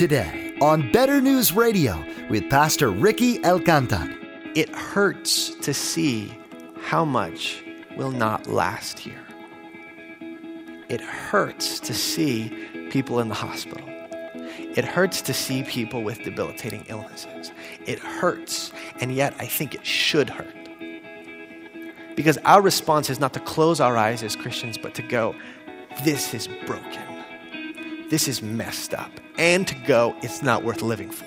today on Better News Radio with Pastor Ricky Alcantar. It hurts to see how much will not last here. It hurts to see people in the hospital. It hurts to see people with debilitating illnesses. It hurts, and yet I think it should hurt. Because our response is not to close our eyes as Christians, but to go, this is broken. This is messed up. And to go, it's not worth living for.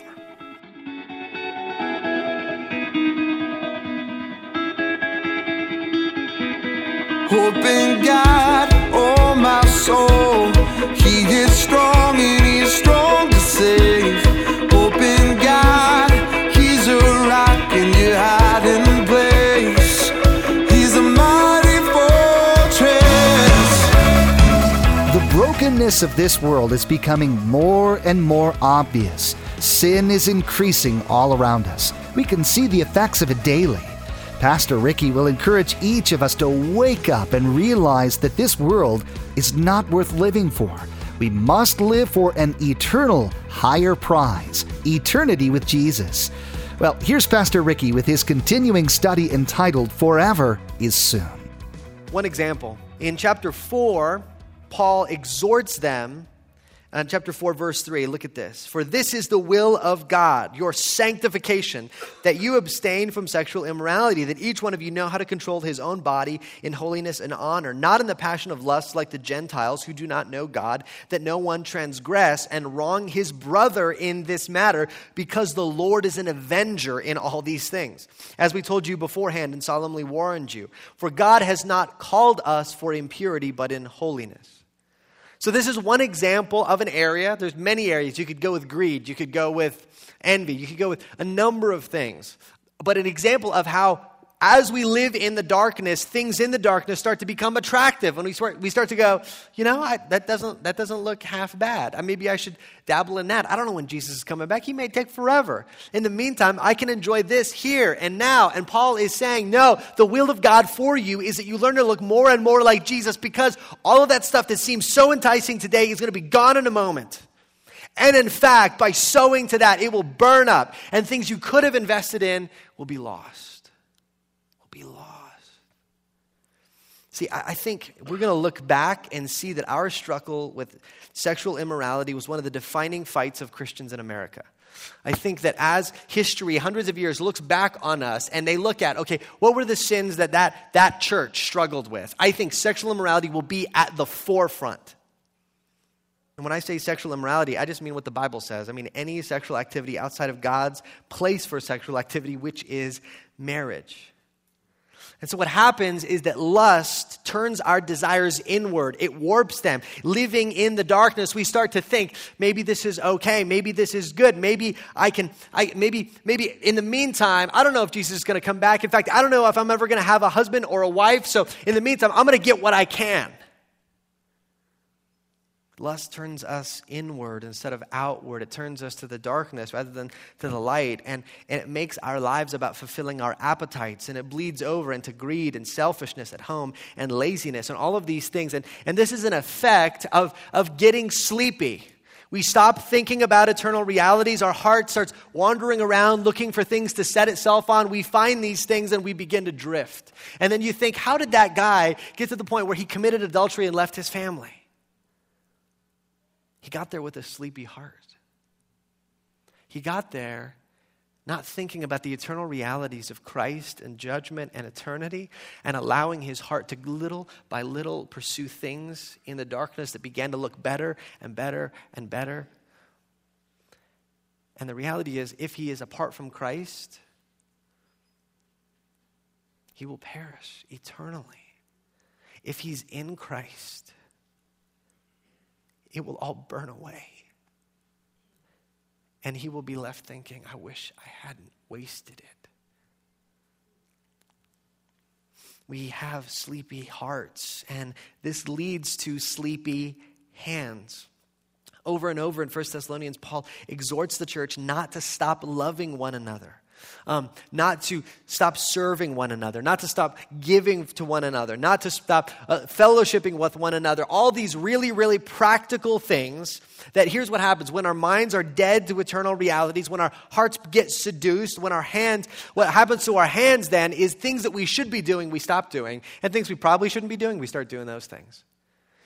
Hope in God, of this world is becoming more and more obvious. Sin is increasing all around us. We can see the effects of it daily. Pastor Ricky will encourage each of us to wake up and realize that this world is not worth living for. We must live for an eternal higher prize, eternity with Jesus. Well, here's Pastor Ricky with his continuing study entitled Forever is Soon. One example. In chapter 4, Paul exhorts them. In chapter 4, verse 3, look at this. For this is the will of God, your sanctification, that you abstain from sexual immorality, that each one of you know how to control his own body in holiness and honor, not in the passion of lust like the Gentiles who do not know God, that no one transgress and wrong his brother in this matter, because the Lord is an avenger in all these things. As we told you beforehand and solemnly warned you, for God has not called us for impurity, but in holiness. So this is one example of an area. There's many areas. You could go with greed, you could go with envy, you could go with a number of things. But an example of how as we live in the darkness, things in the darkness start to become attractive. When we start, we start to go, you know, I, that, doesn't, that doesn't look half bad. Maybe I should dabble in that. I don't know when Jesus is coming back. He may take forever. In the meantime, I can enjoy this here and now. And Paul is saying, no, the will of God for you is that you learn to look more and more like Jesus because all of that stuff that seems so enticing today is going to be gone in a moment. And in fact, by sowing to that, it will burn up, and things you could have invested in will be lost. See, I think we're going to look back and see that our struggle with sexual immorality was one of the defining fights of Christians in America. I think that as history, hundreds of years, looks back on us and they look at, okay, what were the sins that that, that church struggled with? I think sexual immorality will be at the forefront. And when I say sexual immorality, I just mean what the Bible says. I mean any sexual activity outside of God's place for sexual activity, which is marriage. And so, what happens is that lust turns our desires inward. It warps them. Living in the darkness, we start to think, maybe this is okay. Maybe this is good. Maybe I can, I, maybe, maybe in the meantime, I don't know if Jesus is going to come back. In fact, I don't know if I'm ever going to have a husband or a wife. So, in the meantime, I'm going to get what I can. Lust turns us inward instead of outward. It turns us to the darkness rather than to the light. And, and it makes our lives about fulfilling our appetites. And it bleeds over into greed and selfishness at home and laziness and all of these things. And, and this is an effect of, of getting sleepy. We stop thinking about eternal realities. Our heart starts wandering around looking for things to set itself on. We find these things and we begin to drift. And then you think, how did that guy get to the point where he committed adultery and left his family? He got there with a sleepy heart. He got there not thinking about the eternal realities of Christ and judgment and eternity, and allowing his heart to little by little pursue things in the darkness that began to look better and better and better. And the reality is, if he is apart from Christ, he will perish eternally. If he's in Christ, it will all burn away. And he will be left thinking, I wish I hadn't wasted it. We have sleepy hearts, and this leads to sleepy hands. Over and over in 1 Thessalonians, Paul exhorts the church not to stop loving one another. Um, not to stop serving one another, not to stop giving to one another, not to stop uh, fellowshipping with one another. All these really, really practical things that here's what happens when our minds are dead to eternal realities, when our hearts get seduced, when our hands, what happens to our hands then is things that we should be doing, we stop doing, and things we probably shouldn't be doing, we start doing those things.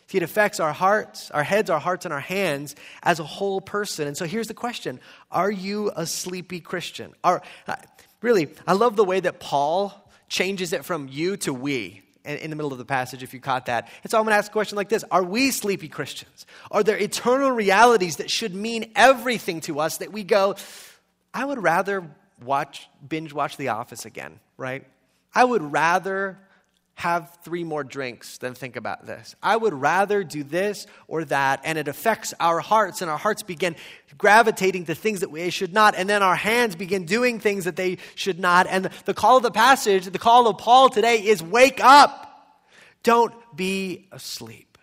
See, it affects our hearts, our heads, our hearts, and our hands as a whole person. And so here's the question Are you a sleepy Christian? Are, uh, really, I love the way that Paul changes it from you to we in the middle of the passage, if you caught that. And so I'm going to ask a question like this Are we sleepy Christians? Are there eternal realities that should mean everything to us that we go, I would rather watch, binge watch The Office again, right? I would rather have three more drinks than think about this. I would rather do this or that, and it affects our hearts, and our hearts begin gravitating to things that we should not, and then our hands begin doing things that they should not. And the call of the passage, the call of Paul today is wake up. Don't be asleep.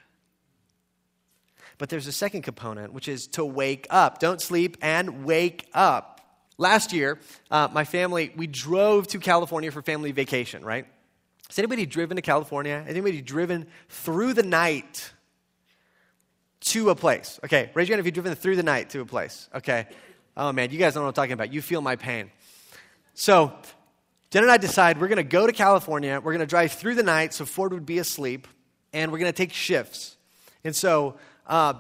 But there's a second component, which is to wake up. Don't sleep and wake up. Last year, uh, my family, we drove to California for family vacation, right? Has anybody driven to California? Has anybody driven through the night to a place? Okay, raise your hand if you've driven through the night to a place. Okay. Oh man, you guys don't know what I'm talking about. You feel my pain. So, Jen and I decide we're going to go to California. We're going to drive through the night so Ford would be asleep, and we're going to take shifts. And so, uh,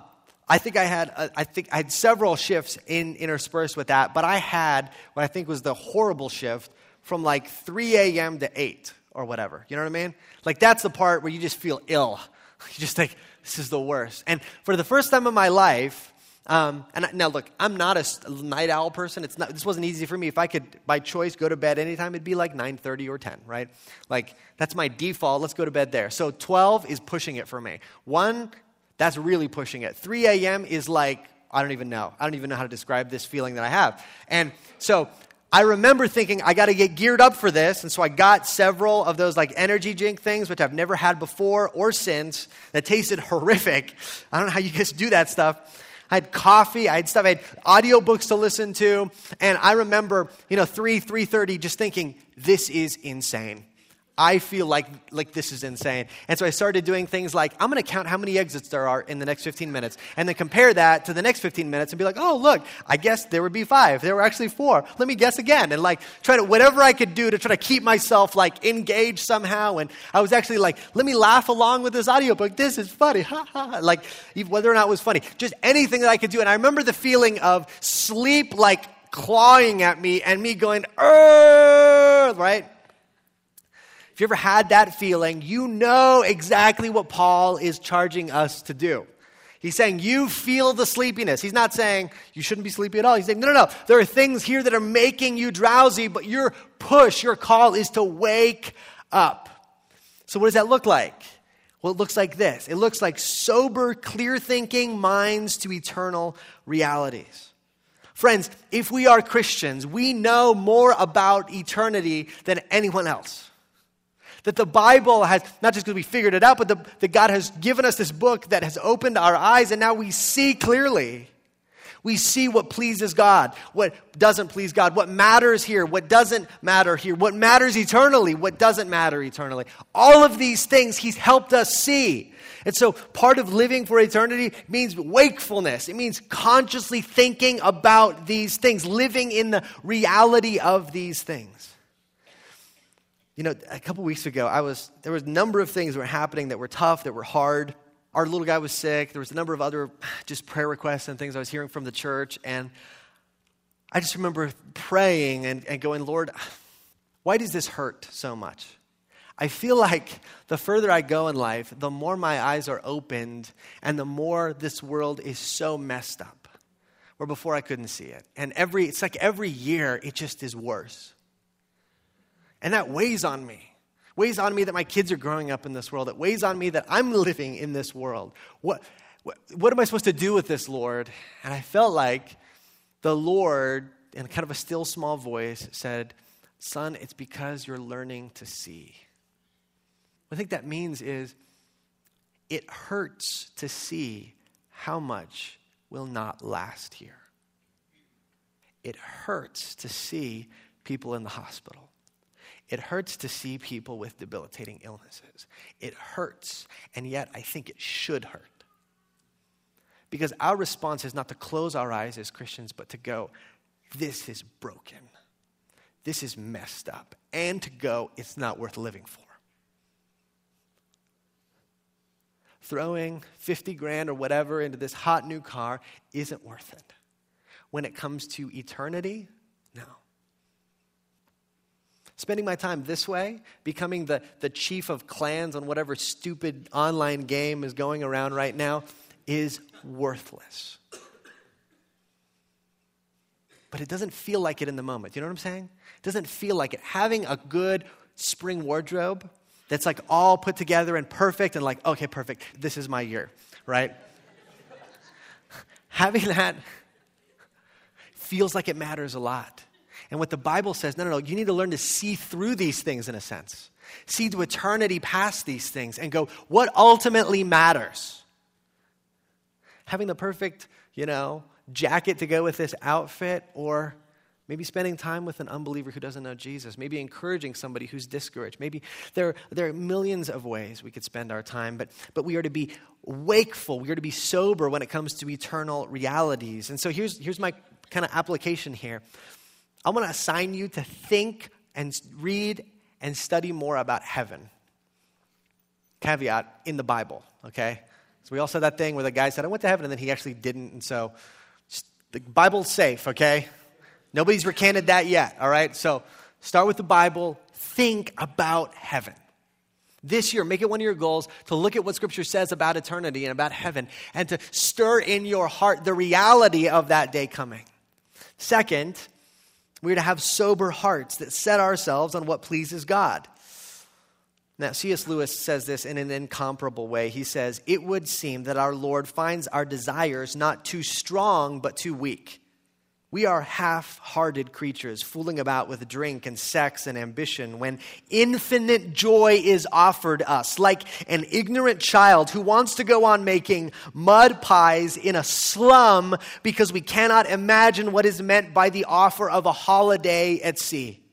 I think I had uh, I think I had several shifts in interspersed with that, but I had what I think was the horrible shift from like 3 a.m. to 8 or whatever. You know what I mean? Like that's the part where you just feel ill. You just think, this is the worst. And for the first time in my life, um, and now look, I'm not a night owl person. It's not, this wasn't easy for me. If I could, by choice, go to bed anytime, it'd be like 9.30 or 10, right? Like, that's my default. Let's go to bed there. So 12 is pushing it for me. 1, that's really pushing it. 3 a.m. is like, I don't even know. I don't even know how to describe this feeling that I have. And so I remember thinking, I got to get geared up for this. And so I got several of those like energy drink things, which I've never had before or since, that tasted horrific. I don't know how you guys do that stuff. I had coffee, I had stuff, I had audiobooks to listen to. And I remember, you know, 3, 3.30 just thinking, this is insane. I feel like, like this is insane. And so I started doing things like, I'm going to count how many exits there are in the next 15 minutes, and then compare that to the next 15 minutes and be like, oh, look, I guess there would be five. There were actually four. Let me guess again. And like, try to, whatever I could do to try to keep myself like engaged somehow. And I was actually like, let me laugh along with this audiobook. This is funny. Ha ha. Like, whether or not it was funny, just anything that I could do. And I remember the feeling of sleep like clawing at me and me going, "Ugh, right? If you ever had that feeling, you know exactly what Paul is charging us to do. He's saying, You feel the sleepiness. He's not saying you shouldn't be sleepy at all. He's saying, No, no, no. There are things here that are making you drowsy, but your push, your call is to wake up. So, what does that look like? Well, it looks like this it looks like sober, clear thinking minds to eternal realities. Friends, if we are Christians, we know more about eternity than anyone else. That the Bible has, not just because we figured it out, but the, that God has given us this book that has opened our eyes and now we see clearly. We see what pleases God, what doesn't please God, what matters here, what doesn't matter here, what matters eternally, what doesn't matter eternally. All of these things He's helped us see. And so part of living for eternity means wakefulness. It means consciously thinking about these things, living in the reality of these things. You know, a couple weeks ago, I was there was a number of things that were happening that were tough, that were hard. Our little guy was sick. There was a number of other just prayer requests and things I was hearing from the church. And I just remember praying and, and going, Lord, why does this hurt so much? I feel like the further I go in life, the more my eyes are opened and the more this world is so messed up. Where before I couldn't see it. And every it's like every year it just is worse. And that weighs on me. Weighs on me that my kids are growing up in this world. It weighs on me that I'm living in this world. What, what, what am I supposed to do with this, Lord? And I felt like the Lord, in kind of a still small voice, said, Son, it's because you're learning to see. What I think that means is it hurts to see how much will not last here. It hurts to see people in the hospital. It hurts to see people with debilitating illnesses. It hurts, and yet I think it should hurt. Because our response is not to close our eyes as Christians, but to go, this is broken. This is messed up. And to go, it's not worth living for. Throwing 50 grand or whatever into this hot new car isn't worth it. When it comes to eternity. Spending my time this way, becoming the, the chief of clans on whatever stupid online game is going around right now, is worthless. But it doesn't feel like it in the moment. You know what I'm saying? It doesn't feel like it. Having a good spring wardrobe that's like all put together and perfect and like, okay, perfect, this is my year, right? Having that feels like it matters a lot. And what the Bible says, no, no, no, you need to learn to see through these things in a sense. See to eternity past these things and go, what ultimately matters? Having the perfect, you know, jacket to go with this outfit or maybe spending time with an unbeliever who doesn't know Jesus, maybe encouraging somebody who's discouraged. Maybe there, there are millions of ways we could spend our time, but, but we are to be wakeful, we are to be sober when it comes to eternal realities. And so here's, here's my kind of application here. I want to assign you to think and read and study more about heaven. Caveat in the Bible, okay? So we all said that thing where the guy said, I went to heaven, and then he actually didn't. And so the Bible's safe, okay? Nobody's recanted that yet, all right? So start with the Bible, think about heaven. This year, make it one of your goals to look at what Scripture says about eternity and about heaven and to stir in your heart the reality of that day coming. Second, we're to have sober hearts that set ourselves on what pleases God. Now, C.S. Lewis says this in an incomparable way. He says, It would seem that our Lord finds our desires not too strong, but too weak. We are half hearted creatures fooling about with drink and sex and ambition when infinite joy is offered us, like an ignorant child who wants to go on making mud pies in a slum because we cannot imagine what is meant by the offer of a holiday at sea.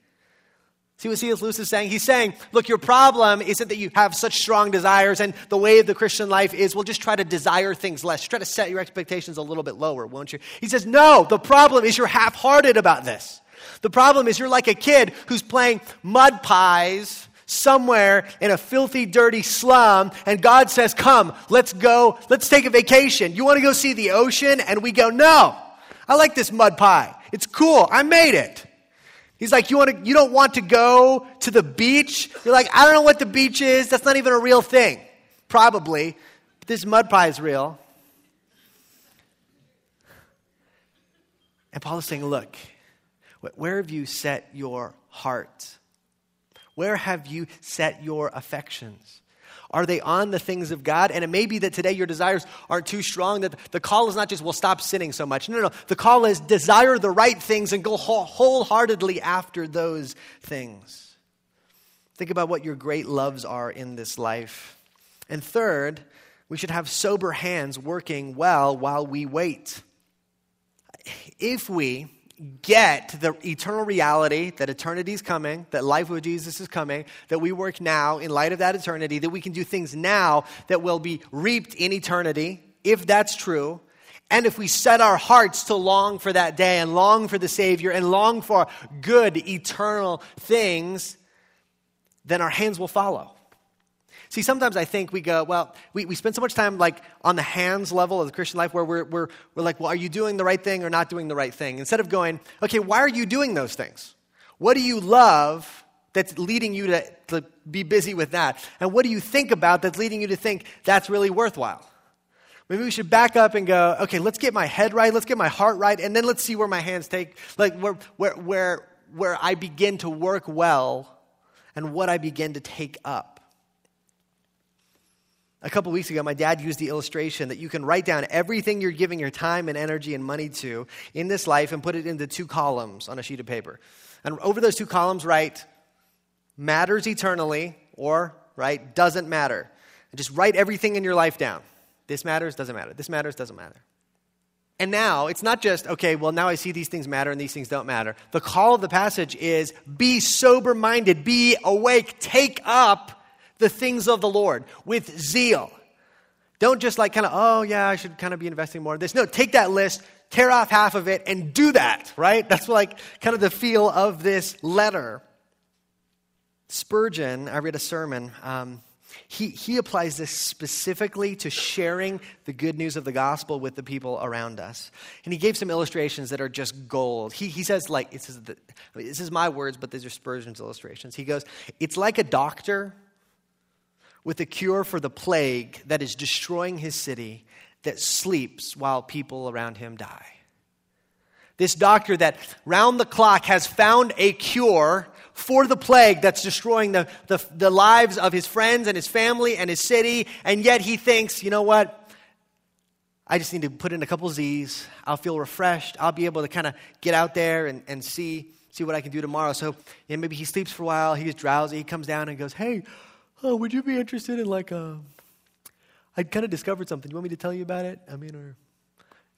See what C.S. Lewis is saying? He's saying, look, your problem isn't that you have such strong desires, and the way of the Christian life is we'll just try to desire things less. Try to set your expectations a little bit lower, won't you? He says, no, the problem is you're half hearted about this. The problem is you're like a kid who's playing mud pies somewhere in a filthy, dirty slum, and God says, come, let's go, let's take a vacation. You want to go see the ocean? And we go, no, I like this mud pie. It's cool. I made it. He's like, you, want to, you don't want to go to the beach? You're like, I don't know what the beach is. That's not even a real thing. Probably. But this mud pie is real. And Paul is saying, look, where have you set your heart? Where have you set your affections? Are they on the things of God? And it may be that today your desires aren't too strong, that the call is not just, well, stop sinning so much. No, no, no. The call is desire the right things and go wholeheartedly after those things. Think about what your great loves are in this life. And third, we should have sober hands working well while we wait. If we get the eternal reality that eternity is coming, that life with Jesus is coming, that we work now in light of that eternity, that we can do things now that will be reaped in eternity, if that's true. And if we set our hearts to long for that day and long for the Savior and long for good eternal things, then our hands will follow. See, sometimes I think we go, well, we, we spend so much time like on the hands level of the Christian life where we're, we're, we're like, well, are you doing the right thing or not doing the right thing? Instead of going, okay, why are you doing those things? What do you love that's leading you to, to be busy with that? And what do you think about that's leading you to think that's really worthwhile? Maybe we should back up and go, okay, let's get my head right, let's get my heart right, and then let's see where my hands take, like where, where, where, where I begin to work well and what I begin to take up. A couple weeks ago, my dad used the illustration that you can write down everything you're giving your time and energy and money to in this life and put it into two columns on a sheet of paper. And over those two columns, write matters eternally or write doesn't matter. And just write everything in your life down. This matters, doesn't matter. This matters, doesn't matter. And now it's not just, okay, well, now I see these things matter and these things don't matter. The call of the passage is be sober minded, be awake, take up the things of the Lord with zeal. Don't just like kind of, oh, yeah, I should kind of be investing more in this. No, take that list, tear off half of it, and do that, right? That's like kind of the feel of this letter. Spurgeon, I read a sermon. Um, he, he applies this specifically to sharing the good news of the gospel with the people around us. And he gave some illustrations that are just gold. He, he says, like, this is, the, this is my words, but these are Spurgeon's illustrations. He goes, It's like a doctor with a cure for the plague that is destroying his city that sleeps while people around him die. This doctor that round the clock has found a cure for the plague that's destroying the, the, the, lives of his friends and his family and his city, and yet he thinks, you know what? I just need to put in a couple Z's. I'll feel refreshed. I'll be able to kind of get out there and, and see, see what I can do tomorrow. So yeah, maybe he sleeps for a while. He's drowsy. He comes down and goes, hey, oh, would you be interested in like a, uh, I kind of discovered something. You want me to tell you about it? I mean, or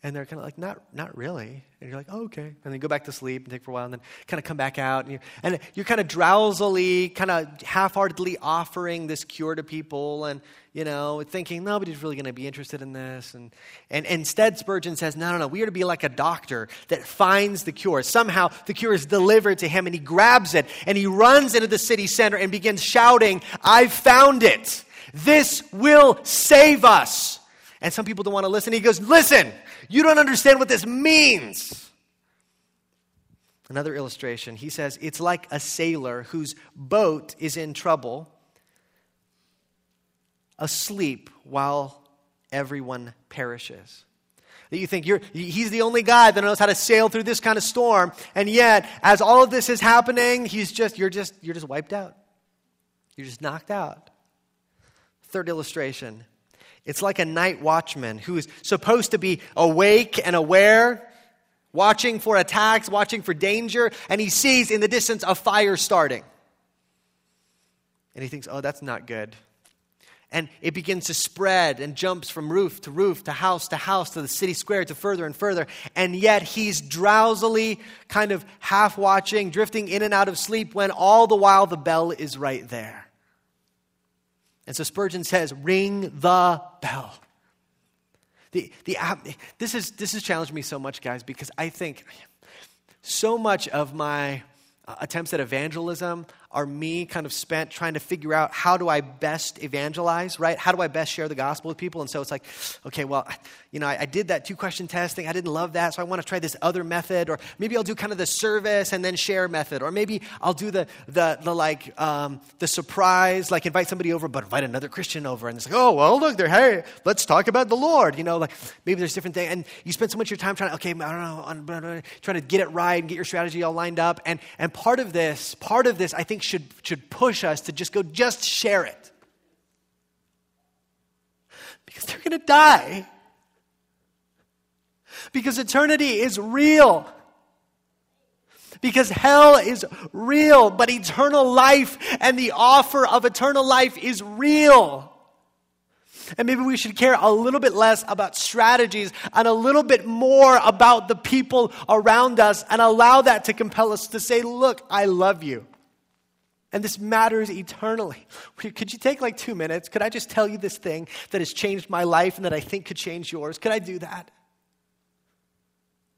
and they're kind of like, not, not really. And you're like, oh, okay. And then go back to sleep and take for a while and then kind of come back out. And you're, and you're kind of drowsily, kind of half heartedly offering this cure to people and, you know, thinking nobody's really going to be interested in this. And, and, and instead, Spurgeon says, no, no, no. We are to be like a doctor that finds the cure. Somehow the cure is delivered to him and he grabs it and he runs into the city center and begins shouting, I've found it. This will save us. And some people don't want to listen. He goes, Listen, you don't understand what this means. Another illustration, he says, It's like a sailor whose boat is in trouble, asleep while everyone perishes. That you think he's the only guy that knows how to sail through this kind of storm, and yet, as all of this is happening, he's just, you're just, you're just wiped out. You're just knocked out. Third illustration it's like a night watchman who is supposed to be awake and aware, watching for attacks, watching for danger, and he sees in the distance a fire starting. And he thinks, oh, that's not good. And it begins to spread and jumps from roof to roof to house to house to the city square to further and further. And yet he's drowsily, kind of half watching, drifting in and out of sleep when all the while the bell is right there. And so Spurgeon says, ring the bell. The, the, this, is, this has challenged me so much, guys, because I think so much of my uh, attempts at evangelism are me kind of spent trying to figure out how do I best evangelize, right? How do I best share the gospel with people? And so it's like, okay, well, you know, I, I did that two question testing. I didn't love that, so I want to try this other method. Or maybe I'll do kind of the service and then share method. Or maybe I'll do the, the, the like, um, the surprise, like invite somebody over, but invite another Christian over. And it's like, oh, well, look, they're, hey, let's talk about the Lord. You know, like maybe there's different things. And you spend so much of your time trying to, okay, I don't know, trying to get it right and get your strategy all lined up. And, and part of this, part of this, I think should, should push us to just go, just share it. Because they're going to die. Because eternity is real. Because hell is real, but eternal life and the offer of eternal life is real. And maybe we should care a little bit less about strategies and a little bit more about the people around us and allow that to compel us to say, Look, I love you. And this matters eternally. Could you take like two minutes? Could I just tell you this thing that has changed my life and that I think could change yours? Could I do that?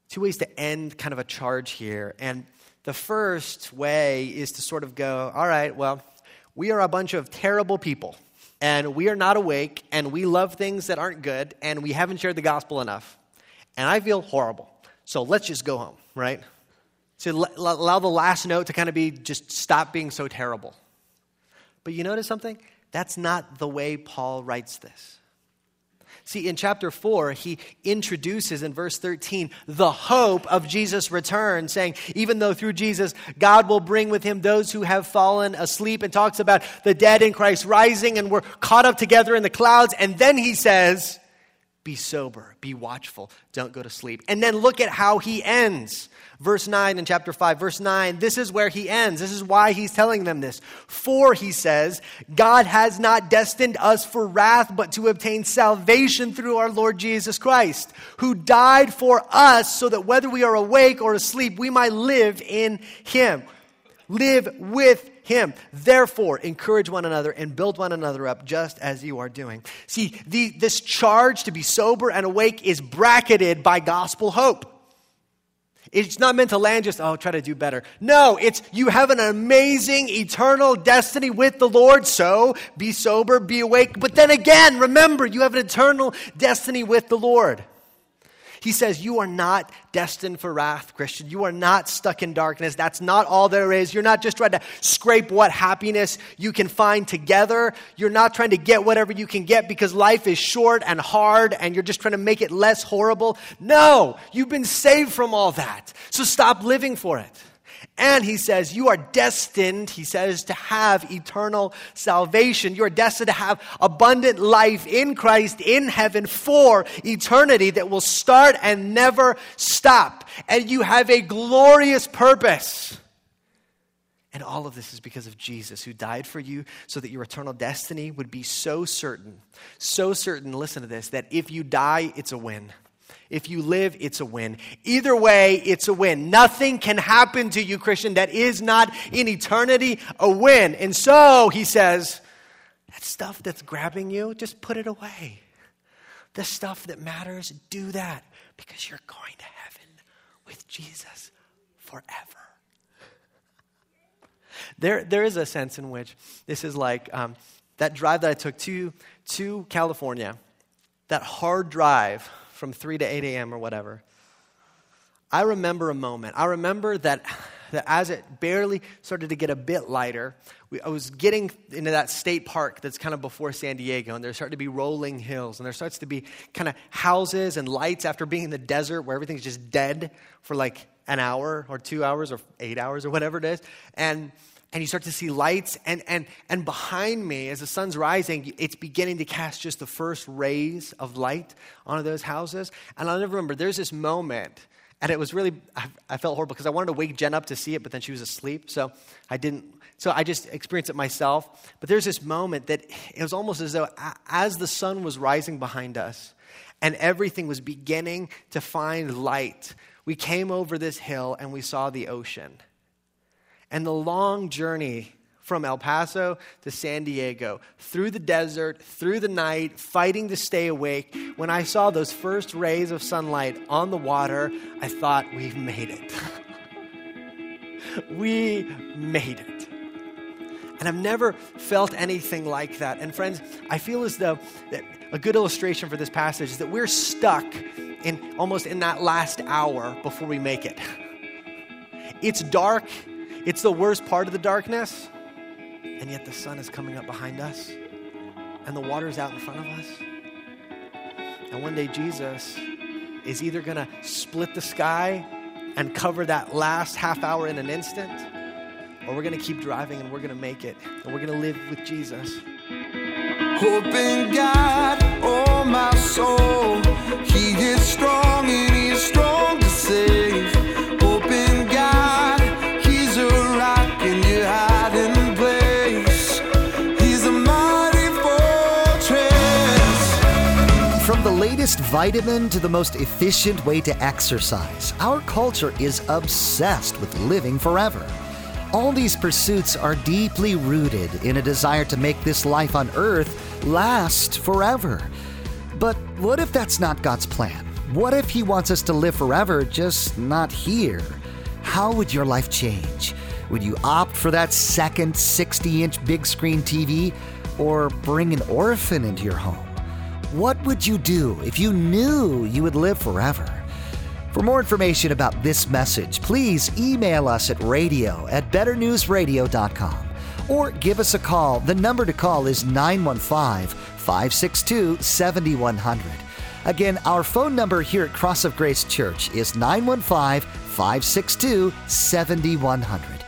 Two ways to end kind of a charge here. And the first way is to sort of go, all right, well, we are a bunch of terrible people, and we are not awake, and we love things that aren't good, and we haven't shared the gospel enough. And I feel horrible. So let's just go home, right? To allow the last note to kind of be just stop being so terrible. But you notice something? That's not the way Paul writes this. See, in chapter 4, he introduces in verse 13 the hope of Jesus' return, saying, even though through Jesus God will bring with him those who have fallen asleep, and talks about the dead in Christ rising and we're caught up together in the clouds. And then he says, be sober, be watchful, don't go to sleep. And then look at how he ends. Verse 9 in chapter 5. Verse 9, this is where he ends. This is why he's telling them this. For, he says, God has not destined us for wrath, but to obtain salvation through our Lord Jesus Christ, who died for us so that whether we are awake or asleep, we might live in him. Live with him. Therefore, encourage one another and build one another up just as you are doing. See, the, this charge to be sober and awake is bracketed by gospel hope. It's not meant to land just, oh, try to do better. No, it's you have an amazing eternal destiny with the Lord, so be sober, be awake. But then again, remember, you have an eternal destiny with the Lord. He says, You are not destined for wrath, Christian. You are not stuck in darkness. That's not all there is. You're not just trying to scrape what happiness you can find together. You're not trying to get whatever you can get because life is short and hard and you're just trying to make it less horrible. No, you've been saved from all that. So stop living for it. And he says, You are destined, he says, to have eternal salvation. You are destined to have abundant life in Christ in heaven for eternity that will start and never stop. And you have a glorious purpose. And all of this is because of Jesus, who died for you so that your eternal destiny would be so certain, so certain, listen to this, that if you die, it's a win. If you live, it's a win. Either way, it's a win. Nothing can happen to you, Christian, that is not in eternity a win. And so he says, that stuff that's grabbing you, just put it away. The stuff that matters, do that because you're going to heaven with Jesus forever. There, there is a sense in which this is like um, that drive that I took to, to California, that hard drive from 3 to 8 a.m. or whatever. I remember a moment. I remember that, that as it barely started to get a bit lighter, we, I was getting into that state park that's kind of before San Diego, and there started to be rolling hills, and there starts to be kind of houses and lights after being in the desert where everything's just dead for like an hour or two hours or eight hours or whatever it is. And and you start to see lights and, and, and behind me as the sun's rising it's beginning to cast just the first rays of light onto those houses. And i'll never remember there's this moment and it was really I, I felt horrible because i wanted to wake jen up to see it but then she was asleep so i didn't so i just experienced it myself. But there's this moment that it was almost as though as the sun was rising behind us and everything was beginning to find light we came over this hill and we saw the ocean and the long journey from El Paso to San Diego, through the desert, through the night, fighting to stay awake, when I saw those first rays of sunlight on the water, I thought, we've made it. we made it. And I've never felt anything like that. And friends, I feel as though a good illustration for this passage is that we're stuck in almost in that last hour before we make it. It's dark it's the worst part of the darkness, and yet the sun is coming up behind us, and the water is out in front of us. And one day, Jesus is either going to split the sky and cover that last half hour in an instant, or we're going to keep driving and we're going to make it, and we're going to live with Jesus. Hope in God, oh my soul, He is strong and He is strong to save. Latest vitamin to the most efficient way to exercise, our culture is obsessed with living forever. All these pursuits are deeply rooted in a desire to make this life on earth last forever. But what if that's not God's plan? What if He wants us to live forever, just not here? How would your life change? Would you opt for that second 60 inch big screen TV or bring an orphan into your home? What would you do if you knew you would live forever? For more information about this message, please email us at radio at betternewsradio.com or give us a call. The number to call is 915 562 7100. Again, our phone number here at Cross of Grace Church is 915 562 7100.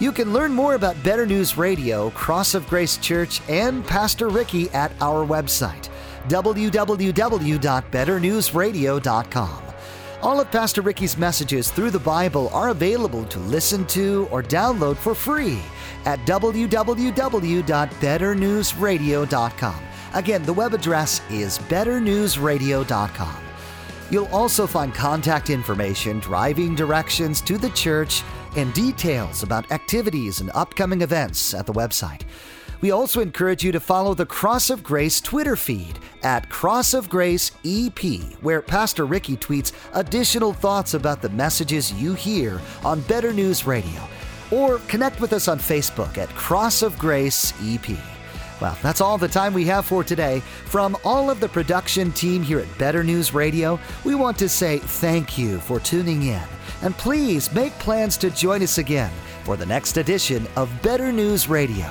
You can learn more about Better News Radio, Cross of Grace Church, and Pastor Ricky at our website www.betternewsradio.com. All of Pastor Ricky's messages through the Bible are available to listen to or download for free at www.betternewsradio.com. Again, the web address is betternewsradio.com. You'll also find contact information, driving directions to the church, and details about activities and upcoming events at the website. We also encourage you to follow the Cross of Grace Twitter feed at Cross of Grace EP, where Pastor Ricky tweets additional thoughts about the messages you hear on Better News Radio. Or connect with us on Facebook at Cross of Grace EP. Well, that's all the time we have for today. From all of the production team here at Better News Radio, we want to say thank you for tuning in. And please make plans to join us again for the next edition of Better News Radio.